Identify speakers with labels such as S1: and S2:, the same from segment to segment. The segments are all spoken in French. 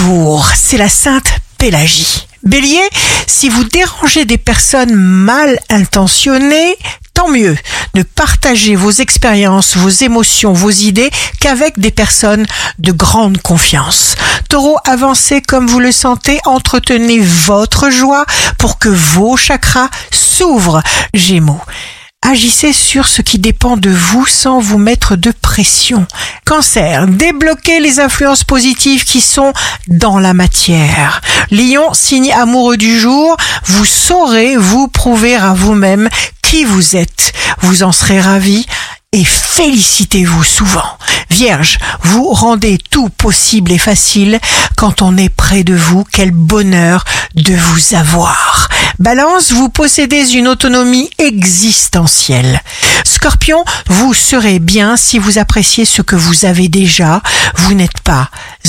S1: Bonjour, c'est la Sainte Pélagie. Bélier, si vous dérangez des personnes mal intentionnées, tant mieux. Ne partagez vos expériences, vos émotions, vos idées qu'avec des personnes de grande confiance. Taureau, avancez comme vous le sentez, entretenez votre joie pour que vos chakras s'ouvrent. Gémeaux. Agissez sur ce qui dépend de vous sans vous mettre de pression. Cancer, débloquez les influences positives qui sont dans la matière. Lion, signe amoureux du jour, vous saurez vous prouver à vous-même qui vous êtes. Vous en serez ravi et félicitez-vous souvent. Vierge, vous rendez tout possible et facile quand on est près de vous. Quel bonheur de vous avoir. Balance, vous possédez une autonomie existentielle. Scorpion, vous serez bien si vous appréciez ce que vous avez déjà. Vous n'êtes pas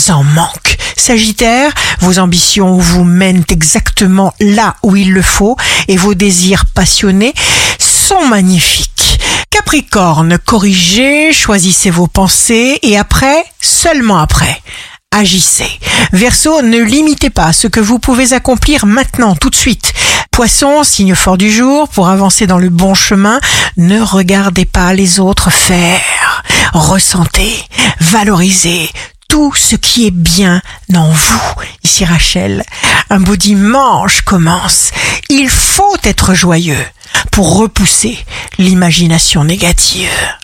S1: en manque. Sagittaire, vos ambitions vous mènent exactement là où il le faut et vos désirs passionnés sont magnifiques. Capricorne, corrigez, choisissez vos pensées et après, seulement après, agissez. Verseau, ne limitez pas ce que vous pouvez accomplir maintenant, tout de suite. Poisson, signe fort du jour, pour avancer dans le bon chemin, ne regardez pas les autres faire. Ressentez, valorisez tout ce qui est bien en vous. Ici Rachel, un beau dimanche commence. Il faut être joyeux pour repousser l'imagination négative.